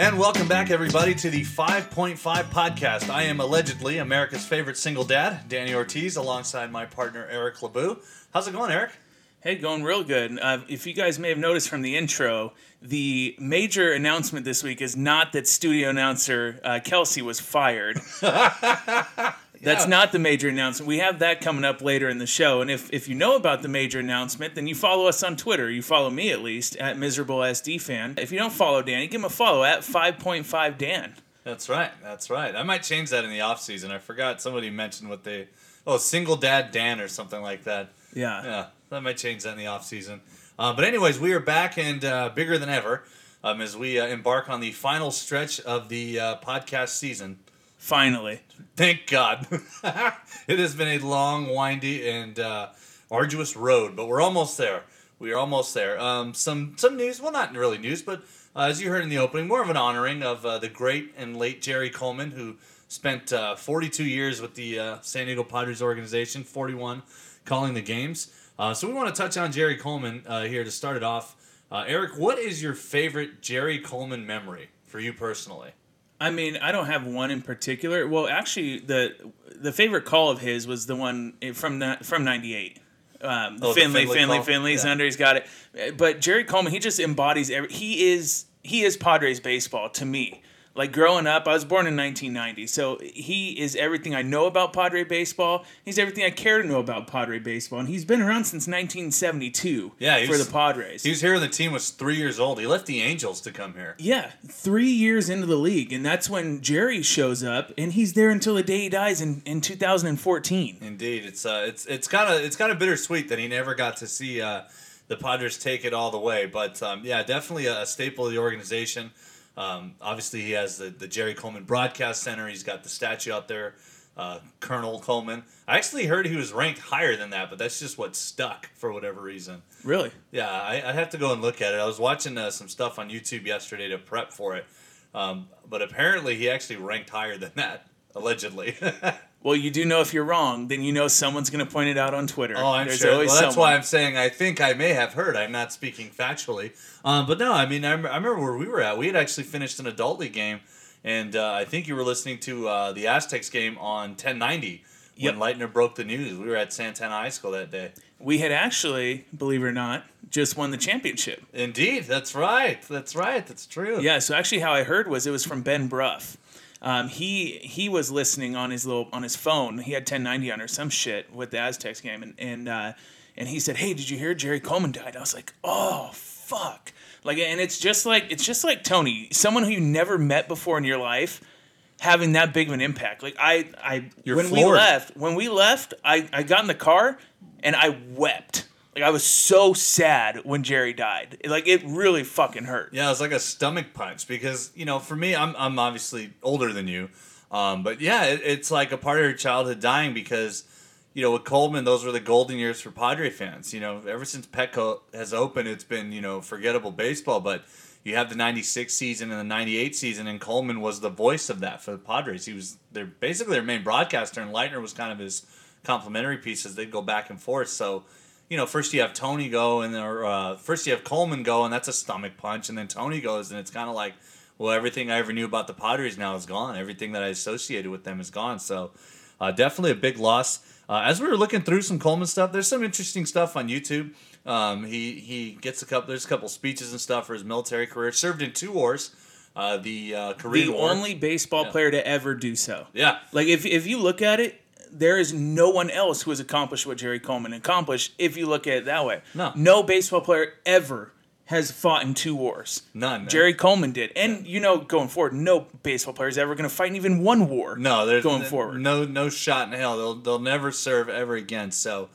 And welcome back, everybody, to the 5.5 podcast. I am allegedly America's favorite single dad, Danny Ortiz, alongside my partner, Eric LeBou. How's it going, Eric? Hey, going real good. Uh, if you guys may have noticed from the intro, the major announcement this week is not that studio announcer uh, Kelsey was fired. That's not the major announcement. We have that coming up later in the show. And if, if you know about the major announcement, then you follow us on Twitter. You follow me at least at miserable SD fan. If you don't follow Danny, give him a follow at 5.5 Dan. That's right. That's right. I might change that in the off season. I forgot somebody mentioned what they oh single dad Dan or something like that. Yeah. Yeah, that might change that in the off season. Uh, but anyways, we are back and uh, bigger than ever um, as we uh, embark on the final stretch of the uh, podcast season. Finally. Thank God. it has been a long, windy, and uh, arduous road, but we're almost there. We are almost there. Um, some some news. Well, not really news, but uh, as you heard in the opening, more of an honoring of uh, the great and late Jerry Coleman, who spent uh, 42 years with the uh, San Diego Padres organization, 41 calling the games. Uh, so we want to touch on Jerry Coleman here to start it off. Eric, what is your favorite Jerry Coleman memory for you personally? I mean, I don't have one in particular. Well, actually, the the favorite call of his was the one from the, from '98. Um, the Oh, Finley, Finley Finley? Finley's Yeah. under. He's got it. But Jerry Coleman, he just embodies every. He is he is Padres baseball to me. Like growing up, I was born in 1990, so he is everything I know about Padre baseball. He's everything I care to know about Padre baseball, and he's been around since 1972. Yeah, for was- the Padres. He was here when the team was three years old. He left the Angels to come here. Yeah, three years into the league, and that's when Jerry shows up, and he's there until the day he dies in, in 2014. Indeed, it's uh, it's it's kind of it's kind of bittersweet that he never got to see uh, the Padres take it all the way. But um, yeah, definitely a staple of the organization. Um, obviously, he has the, the Jerry Coleman Broadcast Center. He's got the statue out there, uh, Colonel Coleman. I actually heard he was ranked higher than that, but that's just what stuck for whatever reason. Really? Yeah, I, I'd have to go and look at it. I was watching uh, some stuff on YouTube yesterday to prep for it, um, but apparently he actually ranked higher than that, allegedly. Well, you do know if you're wrong, then you know someone's going to point it out on Twitter. Oh, I'm There's sure. Well, that's someone. why I'm saying I think I may have heard. I'm not speaking factually. Um, but no, I mean, I, I remember where we were at. We had actually finished an adult league game, and uh, I think you were listening to uh, the Aztecs game on 1090 Yep. when Leitner broke the news. We were at Santana High School that day. We had actually, believe it or not, just won the championship. Indeed, that's right. That's right. That's true. Yeah, so actually, how I heard was it was from Ben Bruff. Um, he he was listening on his little on his phone. He had 1090 on or some shit with the Aztecs game, and and uh, and he said, "Hey, did you hear Jerry Coleman died?" I was like, "Oh fuck!" Like, and it's just like it's just like Tony, someone who you never met before in your life, having that big of an impact. Like I I You're when we left when we left, I I got in the car and I wept. Like I was so sad when Jerry died. Like it really fucking hurt. Yeah, it was like a stomach punch because you know, for me, I'm I'm obviously older than you, um, but yeah, it, it's like a part of your childhood dying because you know with Coleman, those were the golden years for Padre fans. You know, ever since Petco has opened, it's been you know forgettable baseball, but. You have the '96 season and the '98 season, and Coleman was the voice of that for the Padres. He was their basically their main broadcaster, and Leitner was kind of his complimentary piece as they'd go back and forth. So, you know, first you have Tony go, and or uh, first you have Coleman go, and that's a stomach punch, and then Tony goes, and it's kind of like, well, everything I ever knew about the Padres now is gone. Everything that I associated with them is gone. So, uh, definitely a big loss. Uh, as we were looking through some Coleman stuff, there's some interesting stuff on YouTube. Um, he he gets a couple. There's a couple speeches and stuff for his military career. Served in two wars. Uh, the uh, Korean the War. only baseball Yeah. player to ever do so. yeah. Like if if you look at it, there is no one else who has accomplished what Jerry Coleman accomplished. If you look at it that way, No. no baseball player ever has fought in two wars. None. man. Jerry Coleman did, and you know, going forward, no baseball player is ever going to fight in even one war. No, there's going n- forward. No, no shot in hell. They'll they'll never serve ever again. So,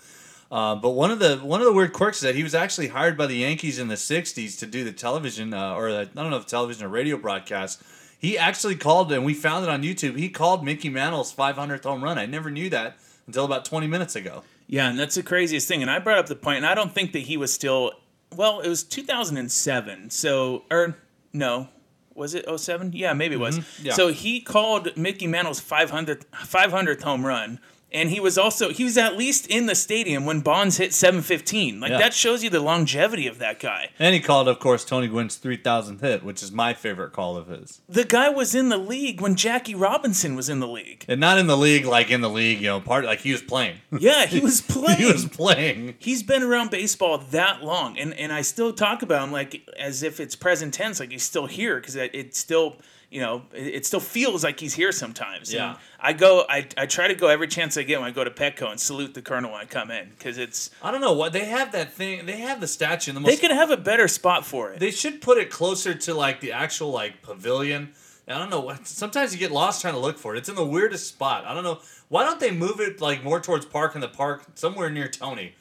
uh, but one of the one of the weird quirks is that he was actually hired by the Yankees in the '60s to do the television uh, or the, I don't know if television or radio broadcast. He actually called, and we found it on YouTube. He called Mickey Mantle's 500th home run. I never knew that until about 20 minutes ago. Yeah, and that's the craziest thing. And I brought up the point, and I don't think that he was still. Well, it was 2007. So, or no, was it 07? Yeah, maybe it was. Mm-hmm. yeah. So he called Mickey Mantle's 500th 500th home run. And he was also he was at least in the stadium when Bonds hit 715. Like Yeah. that shows you the longevity of that guy. And he called, of course, Tony Gwynn's 3,000th hit, which is my favorite call of his. The guy was in the league when Jackie Robinson was in the league. And not in the league, like in the league, you know, part like he was playing. Yeah, he was playing. he was playing. he's been around baseball that long and, and i still talk about him like as if it's present tense like he's still here because it, it still you know it, it still feels like he's here sometimes Yeah. And i go I, I try to go every chance i get when i go to petco and salute the colonel when i come in because it's I don't know what they have that thing. They have the statue in the they most could have a better spot for it They should put it closer to like the actual like pavilion. I don't know. what- Sometimes you get lost trying to look for it. It's in the weirdest spot. I don't know. Why don't they move it like more towards Park in the Park, somewhere near Tony?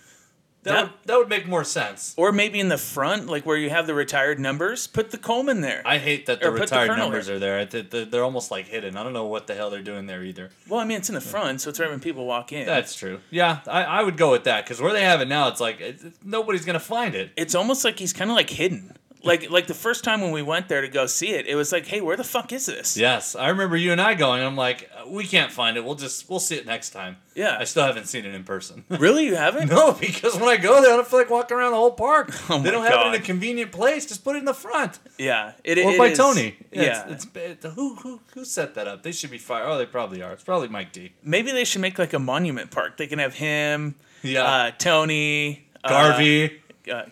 That, That- would, that would make more sense. or maybe in the front like where you have the retired numbers put the coleman there I hate that the Or put the retired numbers there. are there. They're, they're almost like hidden. I don't know what the hell they're doing there either. well i mean it's in the front so it's right when people walk in That's true. Yeah, I, I would go with that because where they have it now, it's like it, nobody's gonna find it. it's almost like he's kind of like hidden like like the first time when we went there to go see it it was like hey where the fuck is this Yes, I remember you and I going. I'm like, we can't find it. We'll just we'll see it next time. Yeah. I still haven't seen it in person. Really, you haven't? No, because when I go there, I don't feel like walking around the whole park. Oh they don't have it in a convenient place. Just put it in the front Yeah, it is. or it by is- Tony. Yeah, it's, it's, who who who set that up? They should be fired. Oh, they probably are. It's probably Mike D. maybe they should make like a monument park. They can have him, Yeah, uh, Tony, uh, Garvey. uh,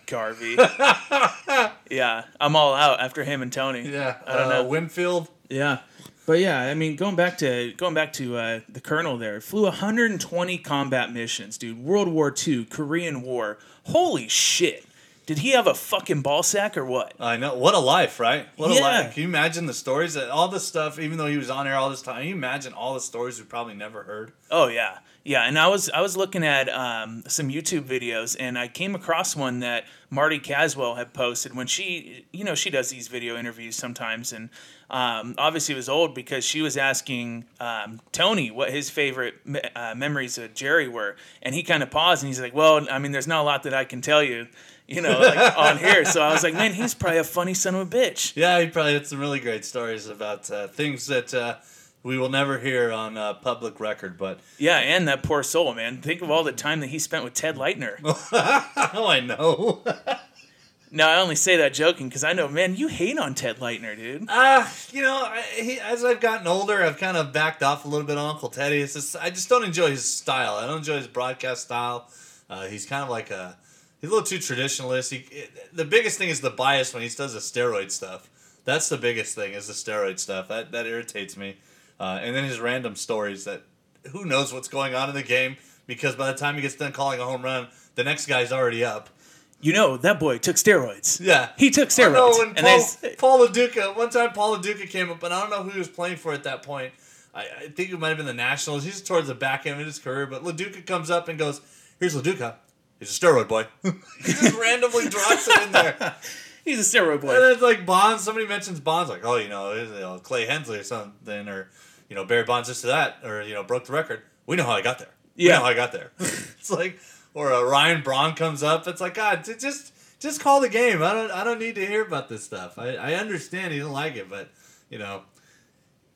Garvey. yeah, I'm all out after him and Tony. yeah, I don't uh, know. Winfield. Yeah. But yeah, I mean, going back to going back to uh, the colonel there, flew 120 combat missions, dude. World War II, Korean War. Holy shit! Did he have a fucking ball sack or what? I know. What a life, right? What a life. Can you imagine the stories that all this stuff? Even though he was on air all this time, can you imagine all the stories we probably never heard? Oh yeah, yeah. And I was I was looking at um, some YouTube videos, and I came across one that Marty Caswell had posted when she, you know, she does these video interviews sometimes, and um, obviously it was old because she was asking um, Tony what his favorite me- uh, memories of Jerry were, and he kind of paused and he's like, "Well, I mean, there's not a lot that I can tell you." You know, like on here. So I was like, man, he's probably a funny son of a bitch. Yeah, he probably had some really great stories about uh, things that uh, we will never hear on uh, public record. But Yeah, and that poor soul, man. Think of all the time that he spent with Ted Leitner. oh, I know. No, I only say that joking because I know, man, you hate on Ted Leitner, dude. Uh, you know, I, he, as I've gotten older, I've kind of backed off a little bit on Uncle Teddy. It's just, I just don't enjoy his style. I don't enjoy his broadcast style. Uh, he's kind of like a he's a little too traditionalist. He, it, the biggest thing is the bias when he does the steroid stuff. That's the biggest thing is the steroid stuff. That that irritates me. Uh, and then his random stories that who knows what's going on in the game because by the time he gets done calling a home run, the next guy's already up. You know that boy took steroids. Yeah. He took steroids. I know and Paul, Paul Lo Duca, one time Paul Lo Duca came up, and I don't know who he was playing for at that point. I, I think it might have been the Nationals. He's towards the back end of his career, but Lo Duca comes up and goes, Here's Lo Duca. He's a steroid boy. he just randomly drops it in there. he's a steroid boy. And it's like Bonds, somebody mentions Bonds, like, oh, you know, you know, Clay Hensley or something, or, you know, Barry Bonds this or that, or, you know, broke the record. We know how I got there. We Yeah. know how I got there. it's like, or uh, Ryan Braun comes up. It's like, God, just just call the game. I don't I don't need to hear about this stuff. I, I understand he doesn't like it, but, you know,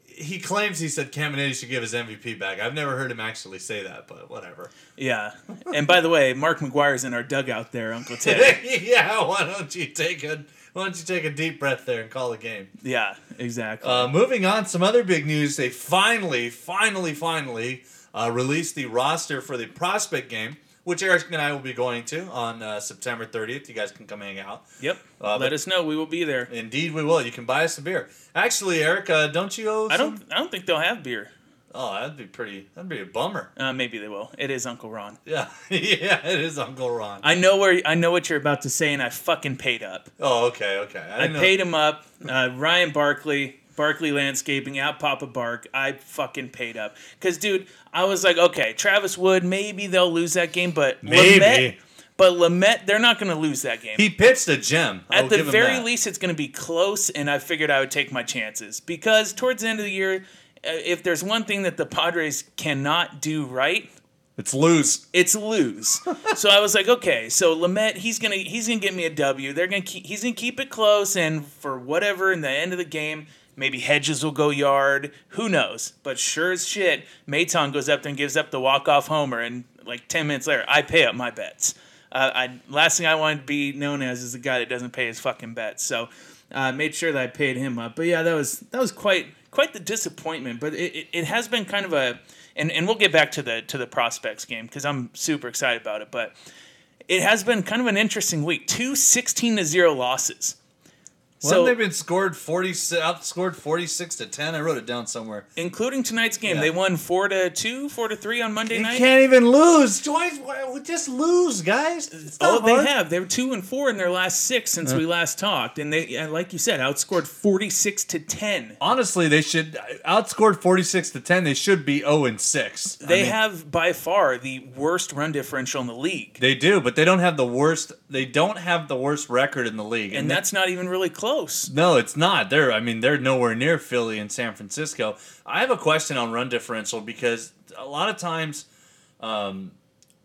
he claims he said Caminiti should give his MVP back. I've never heard him actually say that, but whatever. Yeah. And by the way, Mark McGwire's in our dugout there, Uncle Ted. yeah, why don't you take a why don't you take a deep breath there and call the game? yeah, exactly. Uh, moving on, some other big news. They finally, finally, finally uh, released the roster for the prospect game, which Eric and I will be going to on uh, September 30th. You guys can come hang out. yep. uh, Let us know. We will be there. Indeed, we will. You can buy us a beer. Actually, Eric, uh, don't you owe? I some- don't. I don't think they'll have beer. Oh, that'd be pretty. That'd be a bummer. Uh, maybe they will. It is Uncle Ron. Yeah, yeah, it is Uncle Ron. I know where I know what you're about to say, and I fucking paid up. oh, okay, okay. I know- paid him up. Uh, Ryan Barkley, Barkley Landscaping, out Papa Bark. I fucking paid up because, dude, I was like, okay, Travis Wood, maybe they'll lose that game, but Maybe. Lamet, but Lamet, they're not going to lose that game. He pitched a gem. I At the very least, it's going to be close, and I figured I would take my chances because towards the end of the year, if there's one thing that the Padres cannot do right, it's lose. it's lose. so I was like, okay, so Lamet, he's gonna he's gonna get me a W. They're gonna keep he's gonna keep it close, and for whatever in the end of the game, maybe Hedges will go yard. Who knows? But sure as shit, Maton goes up there and gives up the walk off homer, and like ten minutes later, I pay up my bets. Uh, I last thing I wanted to be known as is the guy that doesn't pay his fucking bets. So uh, made sure that I paid him up. But yeah, that was that was quite quite the disappointment. But it, it, it has been kind of a and, and we'll get back to the to the prospects game because I'm super excited about it. But it has been kind of an interesting week. Two 16 to 0 losses. Well, So they've been scored forty, outscored forty six to ten. I wrote it down somewhere. including tonight's game, Yeah. they won four to two, four to three on Monday You night. They can't even lose. Twice, just lose, guys. It's Oh, they hard. have. They're two and four in their last six since uh-huh. we last talked, and they, and like you said, outscored forty-six to ten. Honestly, they should outscored forty six to ten. They should be zero and six. I They mean, have by far the worst run differential in the league, They do, but they don't have the worst. They don't have the worst record in the league, and that's not even really close. No, it's not. They're I mean, they're nowhere near Philly and San Francisco. I have a question on run differential because a lot of times um,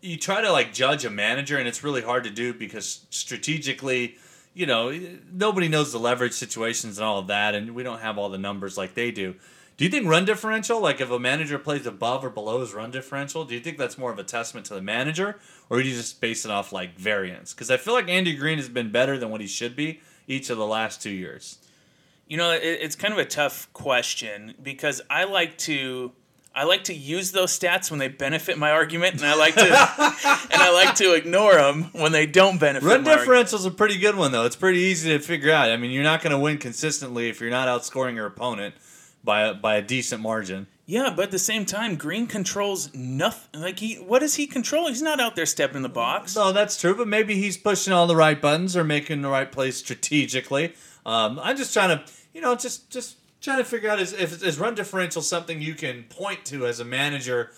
you try to like judge a manager and it's really hard to do because strategically, you know, nobody knows the leverage situations and all of that and we don't have all the numbers like they do. Do you think run differential, like if a manager plays above or below his run differential, do you think that's more of a testament to the manager, or do you just base it off like variance? Because I feel like Andy Green has been better than what he should be each of the last two years. You know, it, it's kind of a tough question because I like to I like to use those stats when they benefit my argument, and I like to and I like to ignore them when they don't benefit. Run my argument. differential's a pretty good one though. It's pretty easy to figure out. I mean, you're not going to win consistently if you're not outscoring your opponent by a, by a decent margin. Yeah, but at the same time, Green controls nothing. Like he, what does he control? He's not out there stepping in the box. No, that's true, but maybe he's pushing all the right buttons or making the right plays strategically. Um, I'm just trying to, you know, just just trying to figure out is if is run differential something you can point to as a manager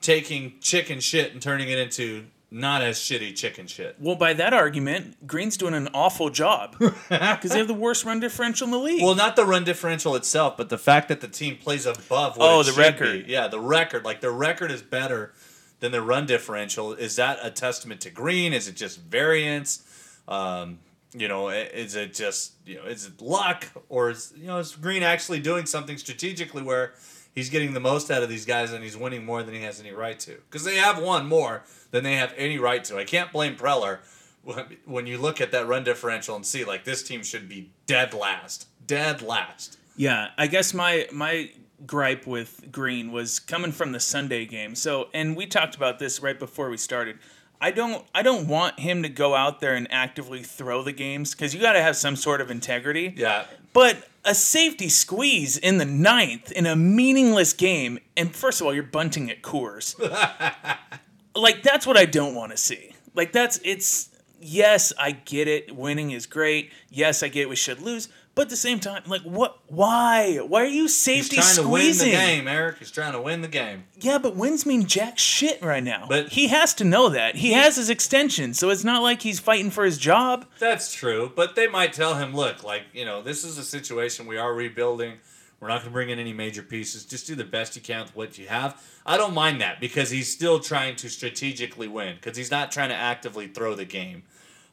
taking chicken shit and turning it into not as shitty chicken shit. Well, by that argument, Green's doing an awful job because they have the worst run differential in the league. Well, not the run differential itself, but the fact that the team plays above what Oh, the record. be. Yeah, the record. Like their record is better than their run differential. Is that a testament to Green? Is it just variance? Um, you know, is it just you know, is it luck, or is you know, is Green actually doing something strategically where he's getting the most out of these guys and he's winning more than he has any right to? Because they have won more than they have any right to. I can't blame Preller when- you look at that run differential and see like this team should be dead last, dead last. Yeah, I guess my my gripe with Green was coming from the Sunday game. So, and we talked about this right before we started. I don't I don't want him to go out there and actively throw the games because you got to have some sort of integrity. Yeah, But a safety squeeze in the ninth in a meaningless game, and first of all, you're bunting at Coors. like that's what I don't want to see. Like that's it's yes, I get it. Winning is great. Yes, I get we should lose. But at the same time, like what? Why? Why are you safety squeezing? he's trying to win the game, Eric. He's trying to win the game. Yeah, but wins mean jack shit right now. But- he has to know that. He has his extension, so it's not like he's fighting for his job. That's true, but they might tell him, look, like you know, this is a situation we are rebuilding. We're not going to bring in any major pieces. Just do the best you can with what you have. I don't mind that because he's still trying to strategically win because he's not trying to actively throw the game.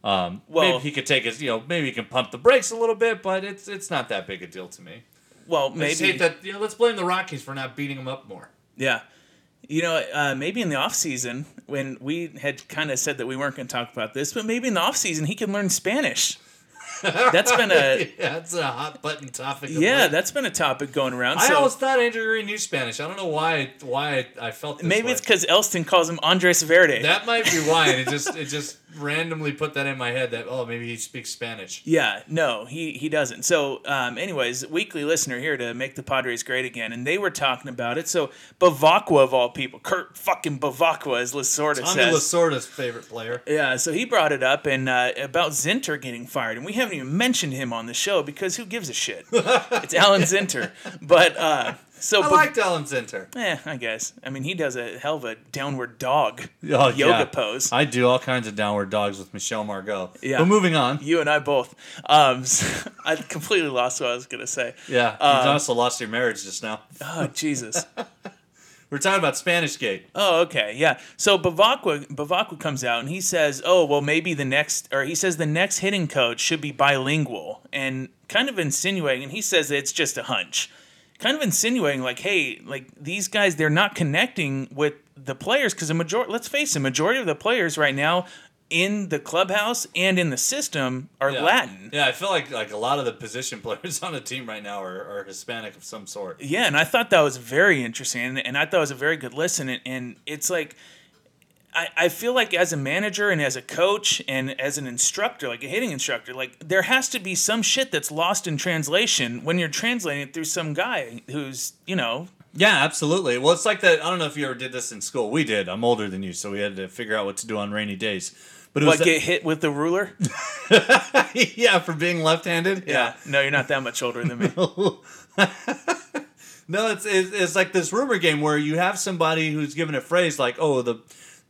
Um, Well- maybe he could take his, you know, maybe he can pump the brakes a little bit, but it's it's not that big a deal to me. Well, maybe that. You know, let's blame the Rockies for not beating him up more. Yeah. You know, uh, maybe in the off season when we had kind of said that we weren't going to talk about this, but maybe in the off season he can learn Spanish. That's been a yeah, that's a hot button topic. yeah, late. that's been a topic going around. I so always thought Andrew Green knew Spanish. I don't know why why I felt this maybe way. it's because Elston calls him Andres Verde. that might be why. It just it just randomly put that in my head that oh maybe he speaks Spanish. Yeah, no, he he doesn't. So, um, anyways, weekly listener here to make the Padres great again, and they were talking about it. So, Bevacqua of all people, Kurt fucking Bevacqua, as Lasorda Tommy says. Lasorda's favorite player. yeah, so he brought it up and uh, about Zinter getting fired, and we haven't even mentioned him on the show because who gives a shit? it's Alan Zinter, but uh, so I Bav- liked Alan Zinter. Eh, I guess. I mean, he does a hell of a downward dog Oh, yoga yeah. pose. I do all kinds of downward dogs with Michelle Margot. Yeah. But moving on. you and I both. Um, so I completely lost what I was gonna say. Yeah. Um, you also lost your marriage just now. Oh Jesus. We're talking about Spanish Gate. Oh, okay, yeah. So Bevacqua Bevacqua comes out and he says, "Oh, well, maybe the next," or he says the next hitting coach should be bilingual, and kind of insinuating. And he says it's just a hunch, kind of insinuating like, "Hey, like these guys, they're not connecting with the players because the majority. Let's face it, majority of the players right now." In the clubhouse and in the system are Yeah. Latin. Yeah, I feel like like a lot of the position players on the team right now are, are Hispanic of some sort. Yeah, and I thought that was very interesting, and, and I thought it was a very good listen. And, and it's like, I, I feel like as a manager and as a coach and as an instructor, like a hitting instructor, like there has to be some shit that's lost in translation when you're translating it through some guy who's, you know, Yeah, absolutely. Well, it's like that. I don't know if you ever did this in school. We did. I'm older than you, so we had to figure out what to do on rainy days. But it what was get hit with the ruler. yeah, for being left-handed. Yeah, no, you're not that much older than me. No, it's, it's it's like this rumor game where you have somebody who's given a phrase like, "Oh, the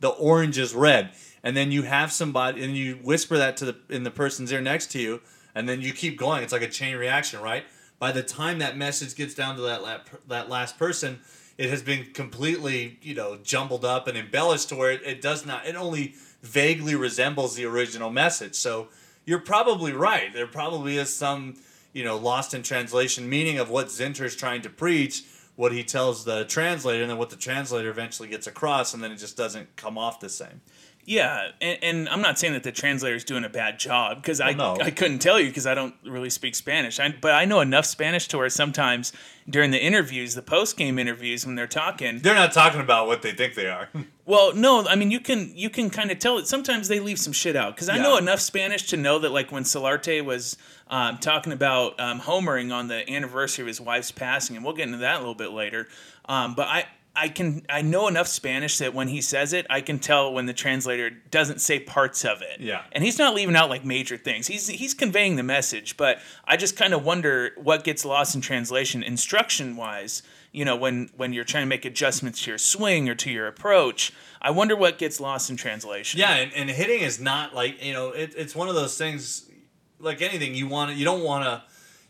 the orange is red," and then you have somebody and you whisper that to the in the person's ear next to you, and then you keep going. It's like a chain reaction, right? By the time that message gets down to that la- that last person, it has been completely you know jumbled up and embellished to where it, it does not. It only vaguely resembles the original message. So you're probably right. There probably is some you know, lost in translation meaning of what Zinter is trying to preach, what he tells the translator, and then what the translator eventually gets across, and then it just doesn't come off the same. Yeah, and, and I'm not saying that the translator is doing a bad job because I no. I couldn't tell you because I don't really speak Spanish. I, but I know enough Spanish to where sometimes during the interviews, the post game interviews, when they're talking, They're not talking about what they think they are. well, no, I mean you can you can kind of tell it. Sometimes they leave some shit out because I Yeah. know enough Spanish to know that like when Solarte was um, talking about um, homering on the anniversary of his wife's passing, and we'll get into that a little bit later. Um, but I. I can I know enough Spanish that when he says it, I can tell when the translator doesn't say parts of it. Yeah. And he's not leaving out like major things. He's he's conveying the message, but I just kind of wonder what gets lost in translation instruction wise, you know, when when you're trying to make adjustments to your swing or to your approach. I wonder what gets lost in translation. yeah, and, and hitting is not like you know, it, it's one of those things. Like anything, you want you don't want to,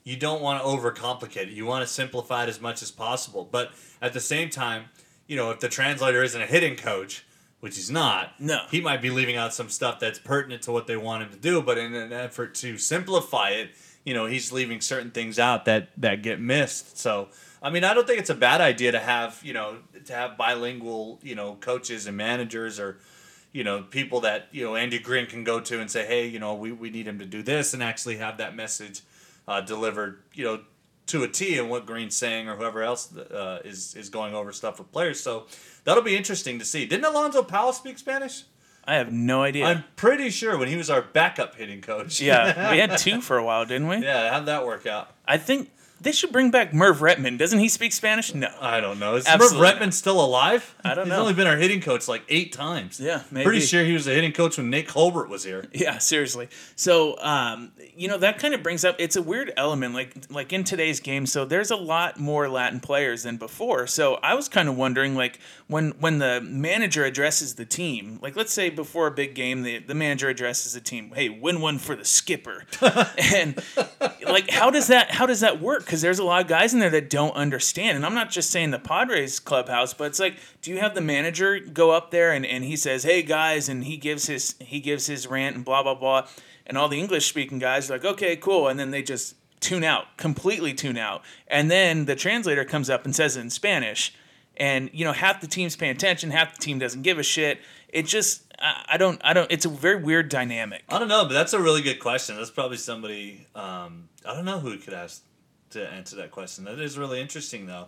you don't want to overcomplicate it. You want to simplify it as much as possible. But at the same time, you know, if the translator isn't a hitting coach, which he's not, No. he might be leaving out some stuff that's pertinent to what they want him to do. But in an effort to simplify it, you know, he's leaving certain things out that that get missed. So, I mean, I don't think it's a bad idea to have, you know, to have bilingual, you know, coaches and managers or you know, people that, you know, Andy Green can go to and say, hey, you know, we, we need him to do this and actually have that message uh, delivered, you know, to a T and what Green's saying or whoever else uh, is, is going over stuff with players. So that'll be interesting to see. Didn't Alonzo Powell speak Spanish? I have no idea. I'm pretty sure when he was our backup hitting coach. yeah, we had two for a while, didn't we? yeah, how'd that work out? I think they should bring back Merv Rettenmund. Doesn't he speak Spanish? No. I don't know. Is Merv Absolutely Rettenmund still alive? I don't He's know. He's only been our hitting coach like eight times. Yeah, maybe. Pretty sure he was a hitting coach when Nick Colbert was here. Yeah, seriously. So, um, you know, that kind of brings up it's a weird element like like in today's game. So there's a lot more Latin players than before. So I was kind of wondering like when when the manager addresses the team, like let's say before a big game, the the manager addresses the team, "Hey, win one for the skipper." and like how does that how does that work? Cuz there's a lot of guys in there that don't understand. And I'm not just saying the Padres clubhouse, but it's like do you have the manager go up there and, and he says, "Hey guys," and he gives his he gives his rant and blah blah blah, and all the English speaking guys are like, "Okay, cool," and then they just tune out, completely tune out, and then the translator comes up and says it in Spanish, and you know half the team's paying attention, half the team doesn't give a shit. It just I, I don't I don't. It's a very weird dynamic. I don't know, but that's a really good question. That's probably somebody um, I don't know who we could ask to answer that question. That is really interesting though,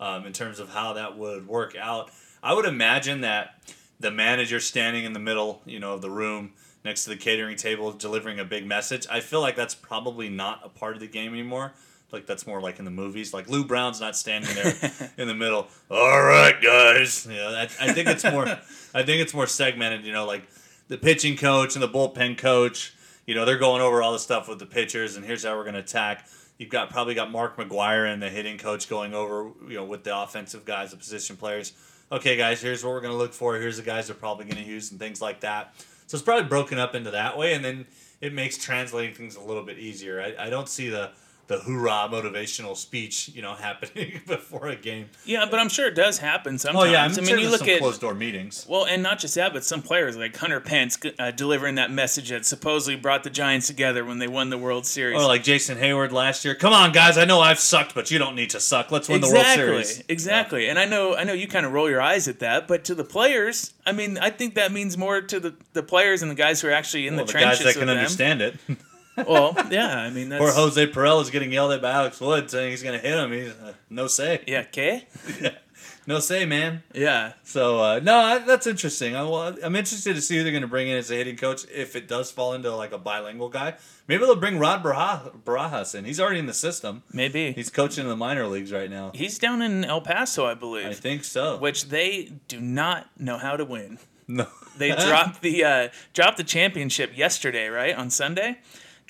um, in terms of how that would work out. I would imagine that the manager standing in the middle, you know, of the room next to the catering table, delivering a big message. I feel like that's probably not a part of the game anymore. Like that's more like in the movies. Like Lou Brown's not standing there in the middle. All right, guys. You know, I, I think it's more. I think it's more segmented. You know, like the pitching coach and the bullpen coach. You know, they're going over all the stuff with the pitchers, and here's how we're going to attack. You've got probably got Mark McGwire and the hitting coach going over, you know, with the offensive guys, the position players. Okay, guys, here's what we're going to look for. Here's the guys they're probably going to use and things like that. So it's probably broken up into that way, and then it makes translating things a little bit easier. I, I don't see the the hoorah motivational speech, you know, happening before a game. Yeah, but I'm sure it does happen sometimes. Oh yeah, I'm I mean, sure you look at closed door meetings. Well, and not just that, but some players like Hunter Pence uh, delivering that message that supposedly brought the Giants together when they won the World Series. Or like Jason Heyward last year. Come on, guys! I know I've sucked, but you don't need to suck. Let's win exactly, the World Series. exactly. And I know, I know you kind of roll your eyes at that, but to the players, I mean, I think that means more to the, the players and the guys who are actually in Well, the the guys trenches that can them. understand it. Well, yeah, I mean that's Poor Jose Pirela is getting yelled at by Alex Wood, saying he's going to hit him. He's uh, no say, yeah, okay, no say, man. yeah. So uh, no, I, that's interesting. I, well, I'm interested to see who they're going to bring in as a hitting coach if it does fall into like a bilingual guy. Maybe they'll bring Rod Barajas, Barajas in. He's already in the system. Maybe He's coaching in the minor leagues right now. he's down in El Paso, I believe, I think so. which they do not know how to win. no. They dropped the uh, dropped the championship yesterday, right on Sunday.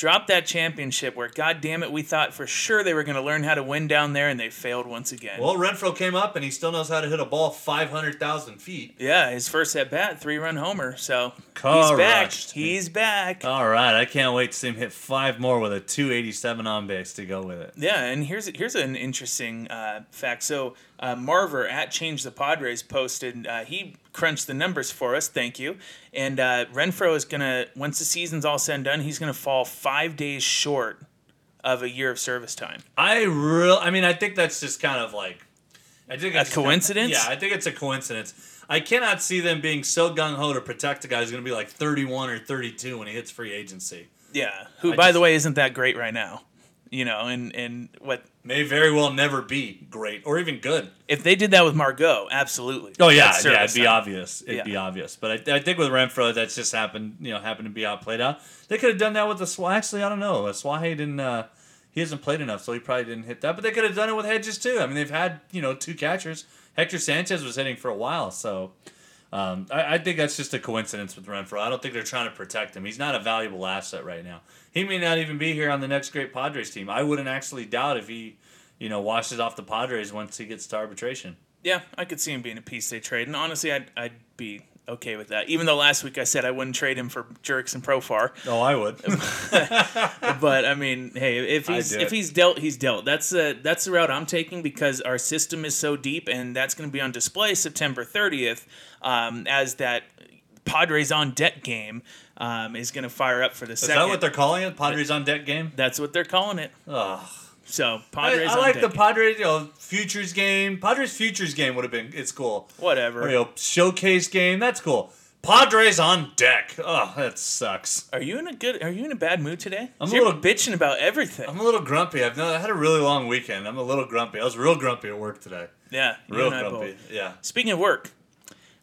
Dropped that championship where, god damn it, we thought for sure they were going to learn how to win down there, and they failed once again. Well, Renfroe came up and he still knows how to hit a ball 500,000 feet. yeah, his first at bat, three run homer. So he's back. He's back. All right, I can't wait to see him hit five more with a 287 on base to go with it. Yeah, and here's here's an interesting uh, fact. So uh, Marver at Change the Padres posted uh, he crunched the numbers for us. Thank you. And uh, Renfroe is gonna once the season's all said and done, he's gonna fall five days short of a year of service time. I real, I mean, I think that's just kind of like, I think A coincidence? yeah, I think it's a coincidence. I cannot see them being so gung ho to protect a guy who's going to be like 31 or 32 when he hits free agency. Yeah, who I by just- the way isn't that great right now. You know, and and what May very well never be great or even good. if they did that with Margot? Absolutely. Oh yeah, yeah, it'd be time. obvious. It'd Yeah. be obvious. But I, I think with Renfroe, that's just happened. You know, happened to be outplayed out. They could have done that with the Swa. Actually, I don't know. Swahe didn't. Uh, he hasn't played enough, so he probably didn't hit that. But they could have done it with Hedges too. I mean, they've had you know two catchers. Hector Sanchez was hitting for a while, so um, I, I think that's just a coincidence with Renfroe. I don't think they're trying to protect him. He's not a valuable asset right now. He may not even be here on the next great Padres team. I wouldn't actually doubt if he, you know, washes off the Padres once he gets to arbitration. Yeah, I could see him being a piece they trade, and honestly, I'd I'd be okay with that. Even though last week I said I wouldn't trade him for Jurickson Profar, Oh, I would. but I mean, hey, if he's if he's dealt, he's dealt. That's uh, that's the route I'm taking because our system is so deep, and that's going to be on display September 30th, um, as that Padres on deck game um, is going to fire up for the Is second. that what they're calling it? Padres on deck game? that's what they're calling it. Ugh. So I, Padres I on like the. Padres, you know, futures game. Padres futures game would have been, it's cool. Whatever. Or, you know, showcase game, that's cool. Padres on deck. Oh, that sucks. Are you in a good? Are you in a bad mood today? I'm a little- bitching about everything. I'm a little grumpy. I've I had a really long weekend. I'm a little grumpy. I was real grumpy at work today. yeah, Real grumpy. both. Yeah. Speaking of work,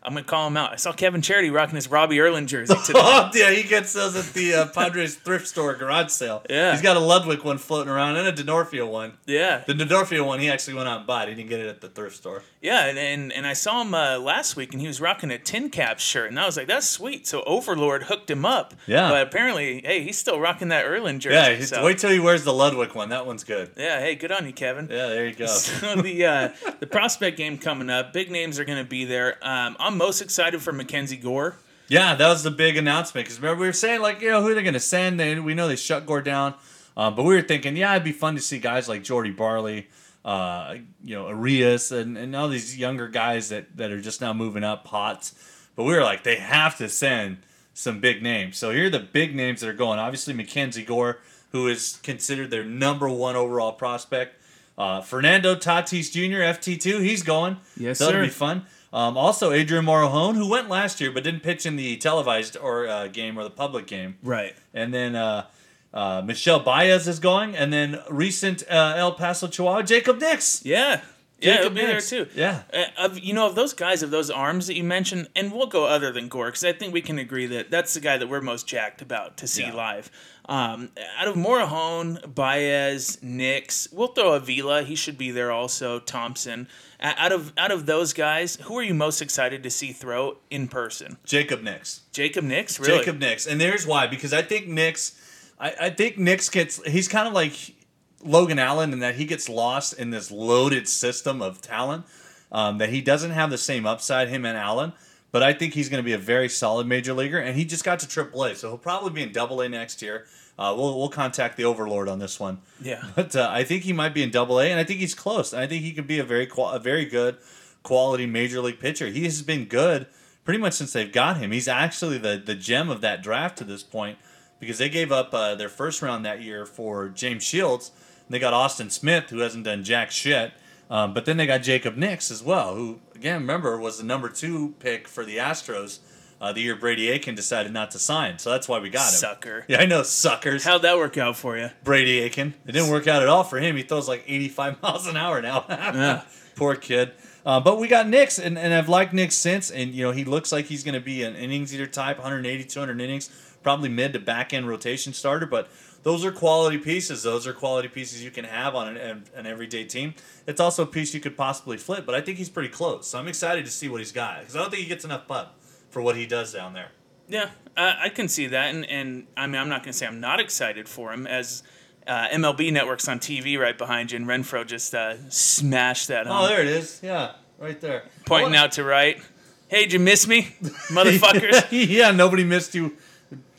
I'm gonna call him out. I saw Kevin Charity rocking his Robbie Erlin jersey today. Oh, yeah, he gets those at the uh, Padres thrift store garage sale. Yeah. He's got a Ludwick one floating around and a Denorfia one. yeah, The Denorfia one he actually went out and bought. He didn't get it at the thrift store. yeah, and, and and I saw him uh, last week, and he was rocking a tin cap shirt, and I was like, "That's sweet." So Overlord hooked him up. Yeah. but apparently, hey, he's still rocking that Erlin jersey. Yeah, he's, so- wait till he wears the Ludwick one. That one's good. Yeah, hey, good on you, Kevin. Yeah, there you go. So the uh, the prospect game coming up, big names are going to be there. Um, I'm most excited for Mackenzie Gore. Yeah, that was the big announcement because remember we were saying like, you know, who they're gonna send. They we know they shut Gore down, um, but we were thinking, yeah, it'd be fun to see guys like Jordy Barley, uh, you know, Arias, and, and all these younger guys that that are just now moving up pots. But we were like, they have to send some big names. So here are the big names that are going. Obviously, Mackenzie Gore, who is considered their number one overall prospect. Uh, Fernando Tatis Jr. FT2, he's going. Yes, so that'll sir. be fun. Um, also, Adrian Morejon, who went last year but didn't pitch in the televised or uh, game or the public game. Right. And then uh, uh, Michel Baez is going, and then recent uh, El Paso Chihuahua Jacob Nix. Yeah. Yeah, Jacob he'll be there too. Yeah. Uh, of you know of those guys of those arms that you mentioned, and we'll go other than Gore because I think we can agree that that's the guy that we're most jacked about to see Yeah. live. Um, out of Morejon, Baez, Nix, we'll throw Avila. He should be there also. Thompson. Out of out of those guys, who are you most excited to see throw in person? Jacob Nix. Jacob Nix, really? Jacob Nix. And there's why, because I think Nix I, I think Nix gets he's kind of like Logan Allen in that he gets lost in this loaded system of talent. Um, that he doesn't have the same upside, him and Allen. But I think he's going to be a very solid major leaguer, and he just got to Triple A, so he'll probably be in Double A next year. Uh, we'll we'll contact the Overlord on this one. Yeah. But uh, I think he might be in Double A, and I think he's close. And I think he could be a very qual- a very good quality major league pitcher. He has been good pretty much since they've got him. He's actually the the gem of that draft to this point because they gave up uh, their first round that year for James Shields. And they got Austin Smith, who hasn't done jack shit. Um, but then they got Jacob Nix as well, who again remember was the number two pick for the Astros uh, the year Brady Aiken decided not to sign. So that's why we got him. Sucker. Yeah, I know, suckers. How'd that work out for you? Brady Aiken. It didn't work out at all for him. He throws like 85 miles an hour now. Yeah. Poor kid. Uh, but we got Nix, and, and I've liked Nix since. And, you know, he looks like he's going to be an innings eater type, 180, 200 innings, probably mid to back end rotation starter. But those are quality pieces. Those are quality pieces you can have on an, an everyday team. It's also a piece you could possibly flip, but I think he's pretty close. So I'm excited to see what he's got because I don't think he gets enough pub for what he does down there. Yeah, uh, I can see that, and and I mean, I'm not going to say I'm not excited for him as uh, MLB Network's on TV right behind you, and Renfroe just uh, smashed that home, Oh, there it is. Yeah, right there. pointing out to right. Hey, did you miss me, motherfuckers? yeah, nobody missed you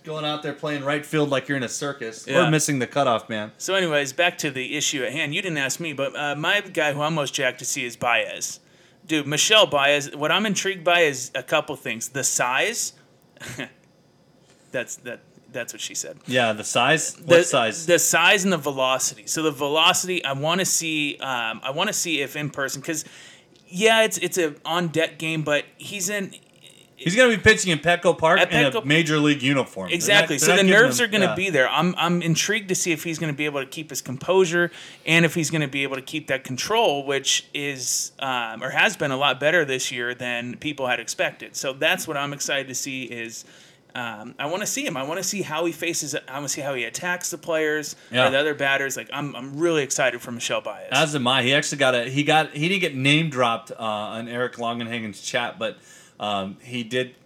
going out there playing right field like you're in a circus Yeah. or missing the cutoff man. so, anyways, back to the issue at hand. You didn't ask me, but uh, my guy who I'm most jacked to see is Baez. Dude, Michel Baez. What I'm intrigued by is a couple things. The size. that's that. That's what she said. Yeah, the size. What the, size? The size and the velocity. So the velocity, I want to see. Um, I want to see if in person, because yeah, it's it's a on deck game, but he's in He's going to be pitching in Petco Park in Petco- a major league uniform. They're exactly. so the nerves him- are going to yeah. be there. I'm I'm intrigued to see if he's going to be able to keep his composure and if he's going to be able to keep that control, which is um, or has been a lot better this year than people had expected. So that's what I'm excited to see. Is um, I want to see him. I want to see how he faces. it. I want to see how he attacks the players Yeah. or the other batters. Like I'm, I'm really excited for Michel Baez. As am I. He actually got a. He got. He didn't get name dropped uh, on Eric Longenhagen's chat, but um, he did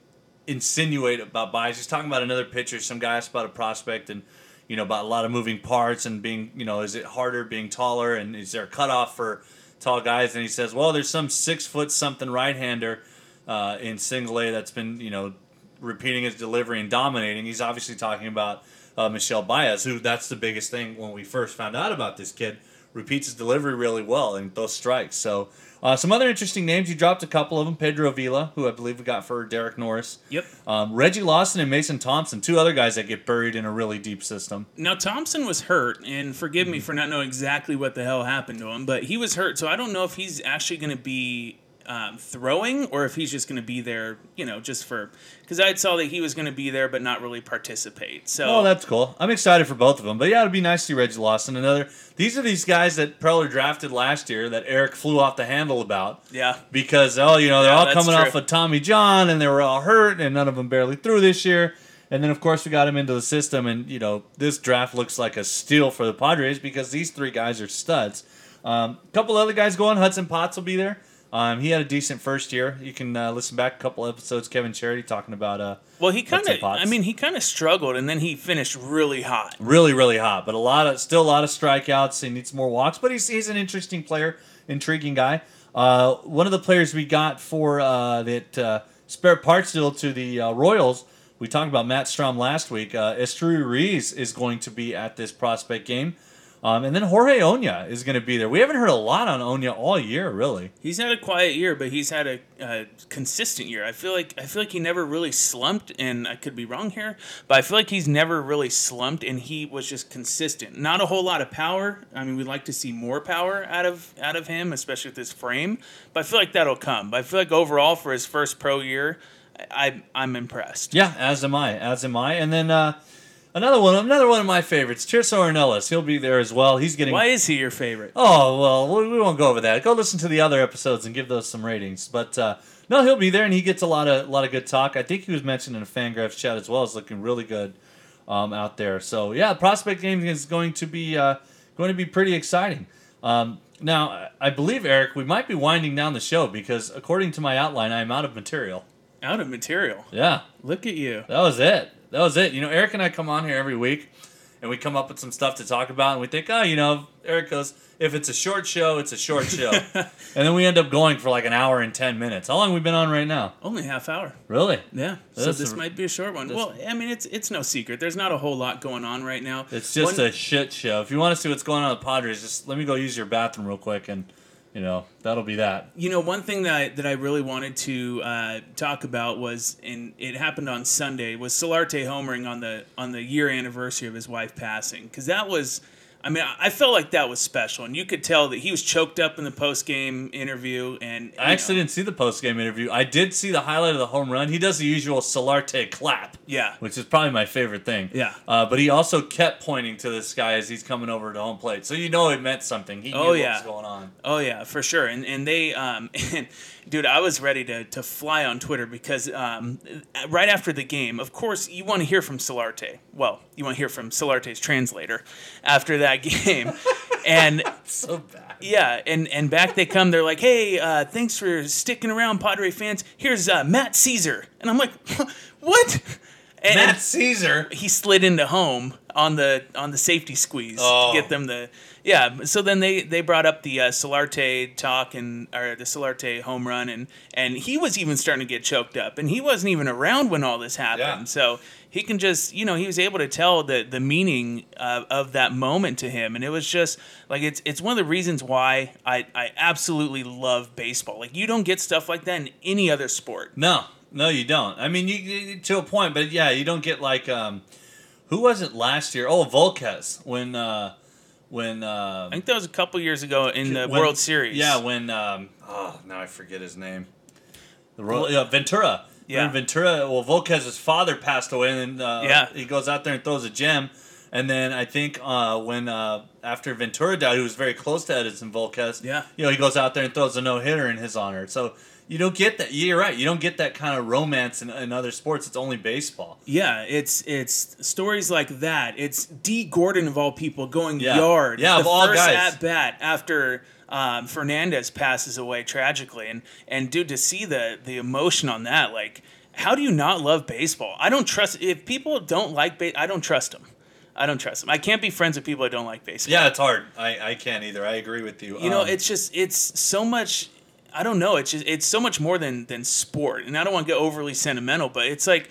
insinuate about bias. He's talking about another pitcher. Some guy asked about a prospect and you know about a lot of moving parts and being you know is it harder being taller and is there a cutoff for tall guys? And he says, well, there's some six foot something right hander uh, in single A that's been you know repeating his delivery and dominating. He's obviously talking about uh, Michel Baez, who that's the biggest thing when we first found out about this kid. Repeats his delivery really well and those strikes. So uh, some other interesting names. You dropped a couple of them. Pedro Avila, who I believe we got for Derek Norris. Yep. Um, Reggie Lawson and Mason Thompson, two other guys that get buried in a really deep system. Now Thompson was hurt, and forgive me for not knowing exactly what the hell happened to him, but he was hurt, so I don't know if he's actually going to be um, throwing or if he's just going to be there, you know, just for because I saw that he was going to be there but not really participate. So Oh, that's cool. I'm excited for both of them. But yeah, it'd be nice to see Reggie Lawson. Another. These are these guys that Preller drafted last year that Eric flew off the handle about. yeah, because oh you know they're Yeah, all coming true. off of Tommy John and they were all hurt and none of them barely threw this year. And then of course we got him into the system and you know this draft looks like a steal for the Padres because these three guys are studs. A um, couple other guys going. Hudson Potts will be there. Um, he had a decent first year. You can uh, listen back a couple episodes. Kevin Charity talking about uh, well he kind of, I mean, he kind of struggled, and then he finished really hot. really really hot, but a lot of still a lot of strikeouts. He needs more walks, but he's he's an interesting player, intriguing guy. Uh, one of the players we got for uh, that uh, spare parts deal to the uh, Royals. We talked about Matt Strahm last week. Uh, Esteury Ruiz is going to be at this prospect game. Um, and then Jorge Oña is going to be there. We haven't heard a lot on Oña all year, really. He's had a quiet year, but he's had a, a consistent year. I feel like I feel like he never really slumped, and I could be wrong here, but I feel like he's never really slumped, and he was just consistent. Not a whole lot of power. I mean, we'd like to see more power out of out of him, especially with his frame. But I feel like that'll come. But I feel like overall for his first pro year, I I'm impressed. Yeah, as am I. As am I. And then uh, another one, another one of my favorites, Tirso Ornelas. He'll be there as well. He's getting. Why is he your favorite? Oh well, we won't go over that. Go listen to the other episodes and give those some ratings. But uh, no, he'll be there, and he gets a lot of a lot of good talk. I think he was mentioned in a Fangraphs chat as well. It's looking really good um, out there. So yeah, prospect game is going to be uh, going to be pretty exciting. Um, now, I believe Eric, we might be winding down the show because according to my outline, I am out of material. Out of material. Yeah, Look at you. that was it. That was it. You know, Eric and I come on here every week, and we come up with some stuff to talk about, and we think, oh, you know, Eric goes, if it's a short show, it's a short show, and then we end up going for like an hour and ten minutes. How long have we been on right now? Only half hour. Really? Yeah, so this a- might be a short one. this- Well, I mean, it's it's no secret. There's not a whole lot going on right now. It's just One- a shit show. If you want to see what's going on with the Padres, just let me go use your bathroom real quick, and you know that'll be that. You know, one thing that I, that I really wanted to uh, talk about was, and it happened on Sunday, was Solarte homering on the on the year anniversary of his wife passing, because that was. I mean, I- felt like that was special, and you could tell that he was choked up in the post game interview. And I actually didn't see the post game interview. I did see the highlight of the home run. He does the usual Solarte clap. Yeah. Which is probably my favorite thing. Yeah. Uh, but he also kept pointing to this guy as he's coming over to home plate. So you know it meant something. He knew Oh, what yeah. was going on. Oh yeah, for sure. And and they um and dude, I was ready to to fly on Twitter because um right after the game, of course, you want to hear from Solarte. Well, you want to hear from Solarte's translator after that game. and So bad. yeah, and and back they come. They're like, "Hey, uh, thanks for sticking around, Padre fans. Here's uh, Matt Szczur." And I'm like, "What?" And, Matt Szczur. he slid into home on the on the safety squeeze Oh. to get them the yeah. So then they they brought up the uh, Solarte talk and or the Solarte home run and and he was even starting to get choked up and he wasn't even around when all this happened. Yeah. So he can just you know he was able to tell the the meaning of, of that moment to him and it was just like it's it's one of the reasons why I I absolutely love baseball. Like you don't get stuff like that in any other sport. No, no, you don't. I mean, you, you to a point, but yeah, you don't get like um, who was it last year? Oh, Volquez when uh, when uh, I think that was a couple years ago in the when- World Series. Yeah, when um, oh now I forget his name. The Ro- yeah, Ventura. Yeah. When Ventura. Well, Volquez's father passed away, and then uh, Yeah. he goes out there and throws a gem. And then I think uh, when uh, after Ventura died, who was very close to Edison Volquez, Yeah. you know, he goes out there and throws a no hitter in his honor. So you don't get that. You're right. You don't get that kind of romance in, in other sports. It's only baseball. Yeah, it's it's stories like that. It's Dee Gordon of all people going Yeah. yard. Yeah, the of all first guys. at bat after um, Fernandez passes away tragically, and and dude, to see the the emotion on that, like, how do you not love baseball? I don't trust if people don't like ba- I don't trust them. I don't trust them. I can't be friends with people that don't like baseball. Yeah, it's hard. I, I can't either. I agree with you. You know, Um, it's just it's so much. I don't know. It's just it's so much more than than sport, and I don't want to get overly sentimental, but it's like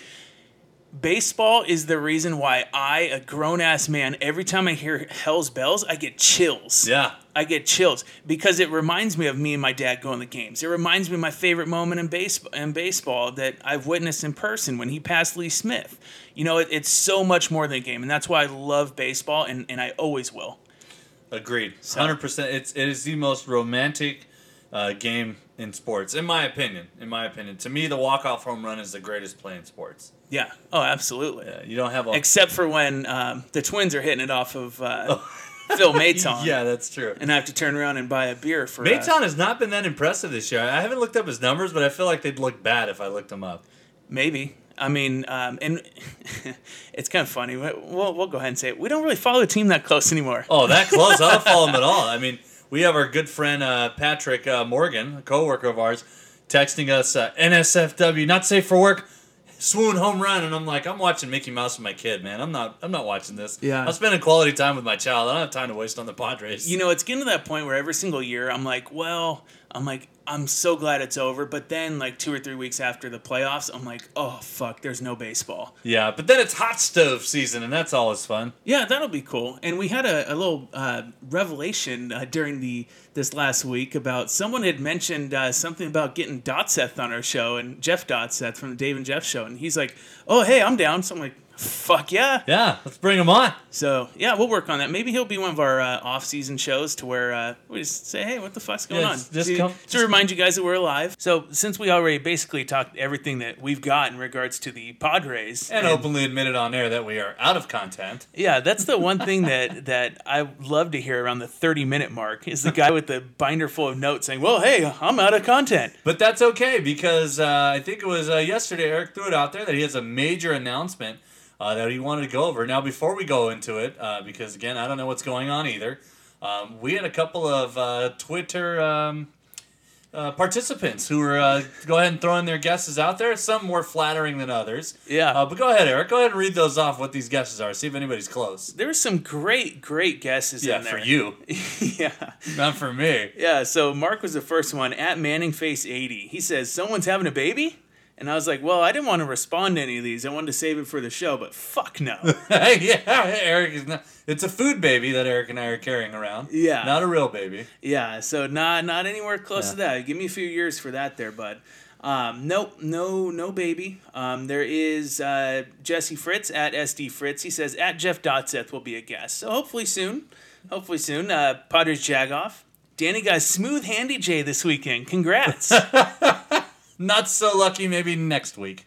baseball is the reason why I, a grown ass man, every time I hear Hell's Bells, I get chills. yeah. I get chills because it reminds me of me and my dad going to games. It reminds me of my favorite moment in baseball, in baseball that I've witnessed in person when he passed Lee Smith. You know, it, it's so much more than a game, and that's why I love baseball, and, and I always will. Agreed. Hundred percent. It's it is the most romantic uh, game in sports, in my opinion. In my opinion, to me, the walk off home run is the greatest play in sports. Yeah. Oh, absolutely. Yeah, you don't have a except for when um, the twins are hitting it off of uh, Phil Maton. Yeah, that's true. And I have to turn around and buy a beer for. Uh, has not been that impressive this year. I haven't looked up his numbers, but I feel like they'd look bad if I looked them up. maybe. I mean, um, and it's kind of funny. We'll, we'll go ahead and say it. We don't really follow the team that close anymore. Oh, that close? I don't follow him at all. I mean, we have our good friend uh, Patrick uh, Morgan, a coworker of ours, texting us uh, NSFW, not safe for work, swoon home run, and I'm like, I'm watching Mickey Mouse with my kid, man. I'm not, I'm not watching this. Yeah. I'm spending quality time with my child. I don't have time to waste on the Padres. You know, it's getting to that point where every single year I'm like, well, I'm like, I'm so glad it's over. But then, like two or three weeks after the playoffs, I'm like, oh fuck, there's no baseball. Yeah, but then it's hot stove season, and that's always fun. Yeah, that'll be cool. And we had a, a little uh, revelation uh, during the this last week about someone had mentioned uh, something about getting Dotseth on our show, and Jeff Dotseth from the Dave and Jeff show, and he's like, "Oh, hey, I'm down." So I'm like, "Fuck yeah!" Yeah, let's bring him on. So yeah, we'll work on that. Maybe he'll be one of our uh, off-season shows to where uh, we just say, "Hey, what the fuck's going Yeah, on?" just- to, come- to just- remind you guys that we're alive. So since we already basically talked everything that we've got in regards to the Padres And openly admitted on air that we are out of content. Yeah, that's the one thing that that I love to hear around the 30 minute mark is the guy with the binder full of notes saying, "Well, hey, I'm out of content." But that's okay because uh, I think it was uh, yesterday Eric threw it out there that he has a major announcement uh, that he wanted to go over. Now, before we go into it, uh, because again, I don't know what's going on either, um, we had a couple of uh, Twitter um, uh, participants who were uh, go ahead and throwing their guesses out there. Some more flattering than others. Yeah. Uh, but go ahead, Eric. Go ahead and read those off. What these guesses are. See if anybody's close. There were some great, great guesses Yeah, in there. for you, yeah. not for me. Yeah, so Mark was the first one at Manning Face 80. He says, Someone's having a baby? And I was like, Well, I didn't want to respond to any of these. I wanted to save it for the show, but fuck no. yeah, Eric is not. It's a food baby that Eric and I are carrying around. Yeah. not a real baby. yeah, so not not anywhere close to that. Give me a few years for that there, bud. Um, nope, no, no baby. Um, there is uh, Jesse Fritz at SD Fritz. He says at Jeff Dotseth will be a guest. So hopefully soon, hopefully soon. Uh, Padres Jagoff. Danny got smooth handy J this weekend. Congrats. Not so lucky. Maybe next week.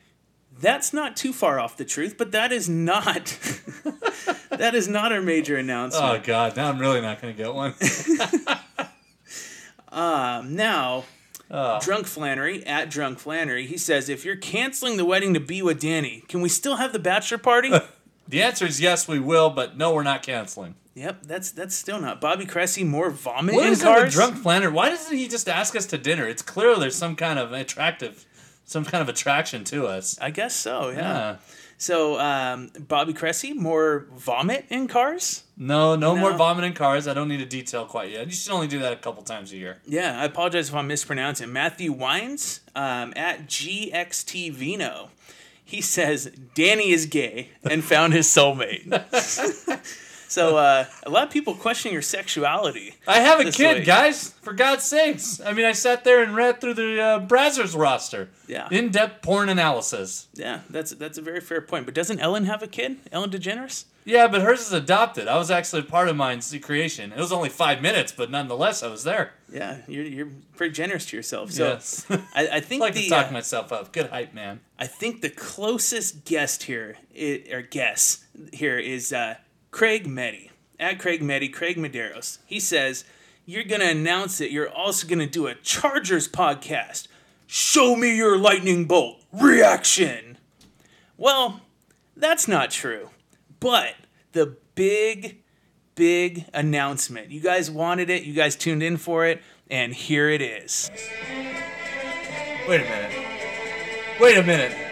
That's not too far off the truth, but that is not that is not our major announcement. Oh. God, now I'm really not going to get one. Um, now, Oh. Drunk Flannery at Drunk Flannery, he says, if you're canceling the wedding to be with Danny, can we still have the bachelor party? The answer is yes, we will, but no, we're not canceling. Yep, that's that's still not. Bobby Cressy more vomit What in is cars. drunk Flannery? Why doesn't he just ask us to dinner? It's clear there's some kind of attractive, some kind of attraction to us. I guess so. Yeah. Yeah. So um, Bobby Cressy more vomit in cars. No, no, more No. vomit in cars. I don't need a detail quite yet. You should only do that a couple times a year. Yeah, I apologize if I'm mispronouncing. Matthew Wines um, at GXT Vino. He says Danny is gay and found his soulmate. so uh, a lot of people question your sexuality. I have a kid, guys. For God's sakes! I mean, I sat there and read through the uh, Brazzers roster. Yeah. In-depth porn analysis. Yeah, that's that's a very fair point. But doesn't Ellen have a kid? Ellen DeGeneres? Yeah, but hers is adopted. I was actually part of mine's creation. It was only five minutes, but nonetheless, I was there. Yeah, you're, you're pretty generous to yourself. So yes. I, I think I like the to talk uh, myself up. Good hype, man. I think the closest guest here, or guess here, is uh, Craig Meddy. At Craig Meddy, Craig Medeiros. He says, You're going to announce that you're also going to do a Chargers podcast. Show me your lightning bolt reaction. Well, that's not true. But the big, big announcement. You guys wanted it, you guys tuned in for it, and here it is. Wait a minute. Wait a minute.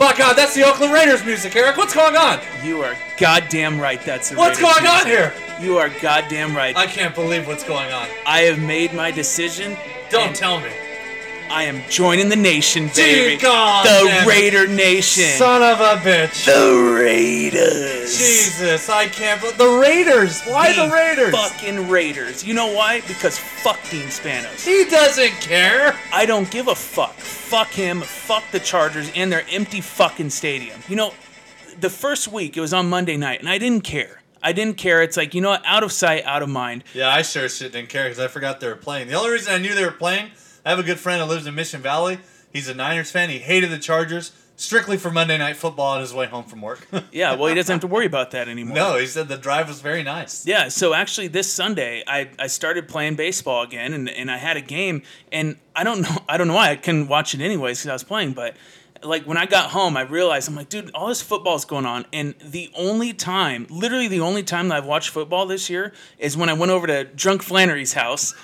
Fuck God, that's the Oakland Raiders music, Eric. What's going on? You are goddamn right. That's the What's Raiders going on here? You are goddamn right. I can't believe what's going on. I have made my decision. Don't and tell me. I am joining the nation, baby. God the it. Raider Nation. Son of a bitch. the Raiders. Jesus, I can't believe. The Raiders. Why the, Raiders? Fucking Raiders. You know why? Because fuck Dean Spanos. He doesn't care. I don't give a fuck. Fuck him. Fuck the Chargers and their empty fucking stadium. You know, the first week it was on Monday night, and I didn't care. I didn't care. It's like you know, what? out of sight, out of mind. Yeah, I sure shit didn't care because I forgot they were playing. The only reason I knew they were playing, I have a good friend who lives in Mission Valley. He's a Niners fan. He hated the Chargers strictly for Monday Night Football on his way home from work. Yeah, well, he doesn't have to worry about that anymore. no, he said the drive was very nice. Yeah, so actually this Sunday I, I started playing baseball again and, and I had a game and I don't know I don't know why I couldn't watch it anyways because I was playing but like when I got home I realized I'm like dude all this football's going on and the only time literally the only time that I've watched football this year is when I went over to Drunk Flannery's house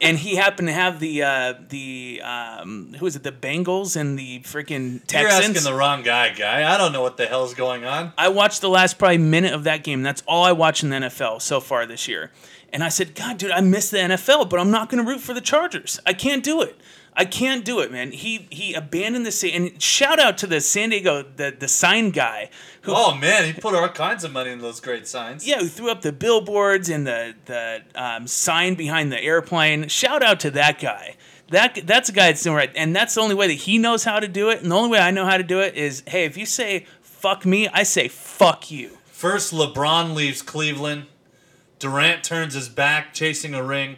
and he happened to have the uh, the um, who is it? The Bengals and the freaking Texans. You're asking the wrong guy, guy. I don't know what the hell's going on. I watched the last probably minute of that game. That's all I watch in the NFL so far this year. And I said, God, dude, I miss the NFL, but I'm not going to root for the Chargers. I can't do it. I can't do it, man. He he abandoned the city. and shout out to the San Diego the the sign guy who Oh man, he put all kinds of money in those great signs. yeah who threw up the billboards and the the um, sign behind the airplane. Shout out to that guy. That that's a guy that's doing right, and that's the only way that he knows how to do it. And the only way I know how to do it is, hey, if you say fuck me, I say fuck you. First, LeBron leaves Cleveland. Durant turns his back, chasing a ring,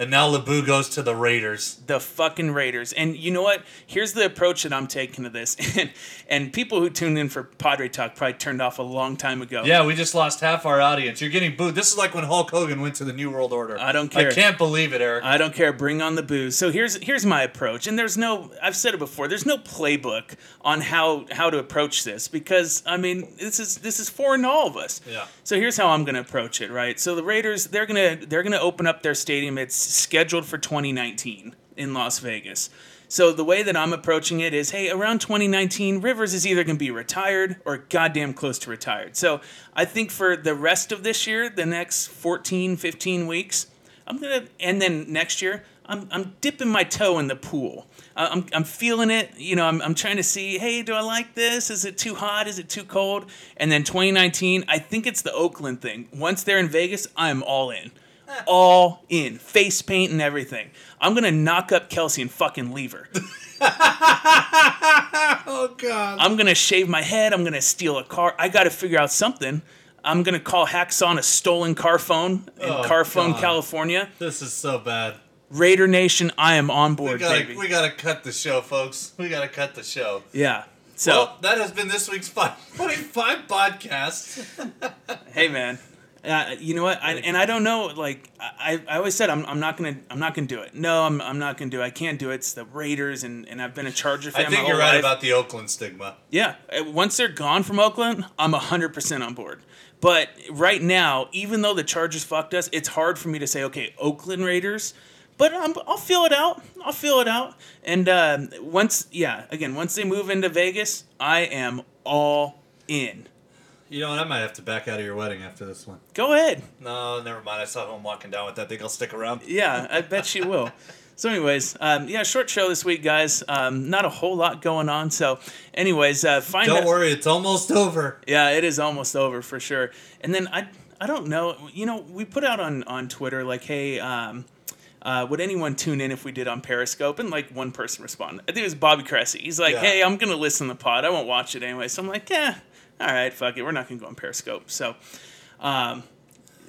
and now LeBou goes to the Raiders. the fucking Raiders. And you know what? Here's the approach that I'm taking to this. And, and people who tuned in for Padre Talk probably turned off a long time ago. Yeah, we just lost half our audience. You're getting booed. This is like when Hulk Hogan went to the New World Order. I don't care. I can't believe it, Eric. I don't care. Bring on the booze. So here's here's my approach, and there's no. I've said it before. There's no playbook on how how to approach this because I mean this is this is foreign to all of us. Yeah. So here's how I'm going to approach it. Right. So the Raiders they're gonna they're gonna open up their stadium. It's scheduled for 2019 in Las Vegas. So the way that I'm approaching it is, hey, around 2019, Rivers is either going to be retired or goddamn close to retired. So I think for the rest of this year, the next 14, 15 weeks, I'm gonna, and then next year, I'm, I'm dipping my toe in the pool. I'm, I'm feeling it. You know, I'm, I'm trying to see, hey, do I like this? Is it too hot? Is it too cold? And then 2019, I think it's the Oakland thing. Once they're in Vegas, I'm all in. All in. Face paint and everything. I'm to knock up Kelsey and fucking leave her. oh God. I'm to shave my head. I'm to steal a car. I got to figure out something. I'm to call Hacks on a stolen car phone in Oh, Car Phone, God. California. This is so bad. Raider Nation, I am on We board, gotta, baby. we gotta cut the show, folks. We gotta cut the show. yeah. So, well, that has been this week's five podcast. hey, man. Uh, you know what? I, and I don't know. Like I, I always said, I'm, I'm not gonna, I'm not gonna do it. No, I'm, I'm not gonna do it. I can't do it. It's the Raiders, and, and I've been a Charger fan. I think you're right life. about the Oakland stigma. Yeah, uh, once they're gone from Oakland, I'm 100% on board. But right now, even though the Chargers fucked us, it's hard for me to say, okay, Oakland Raiders. But I'm, I'll feel it out. I'll feel it out. And um, once, yeah, again, once they move into Vegas, I am all in. You know what? I might have to back out of your wedding after this one. Go ahead. No, never mind. I saw him walking down with that. I Think I'll stick around. Yeah, I bet she will. So, anyways, um, yeah, short show this week, guys. Um, not a whole lot going on. So, anyways, uh, find Don't out- worry, it's almost over. Yeah, it is almost over for sure. And then I I don't know, you know, we put out on on Twitter like, hey, um, uh, would anyone tune in if we did on Periscope? And like one person responded. I think it was Bobby Cressy. He's like, Yeah. hey, I'm gonna listen to the pod. I won't watch it anyway. So I'm like, yeah, all right, fuck it. We're not gonna go on Periscope. So. Um,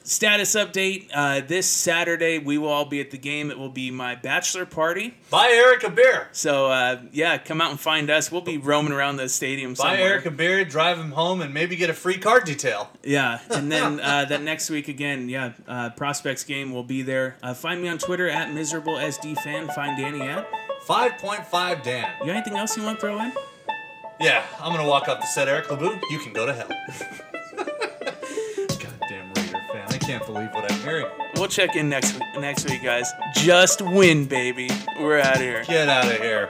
Status update. Uh, this Saturday, we will all be at the game. It will be my bachelor party. Buy Eric a beer. So, uh, yeah, come out and find us. We'll be roaming around the stadium Buy somewhere. Eric a beer, drive him home, and maybe get a free car detail. Yeah, and then uh, that next week again, yeah, uh, prospects game will be there. Uh, find me on Twitter at miserable SD fan. Find Danny at. 5.5 Dan. You got anything else you want to throw in? Yeah, I'm gonna walk up to set Eric LeBou. You can go to hell. Goddamn Raider fan. I can't believe what I'm hearing. We'll check in next week, next week, guys. Just win, baby. We're out of here. Get out of here.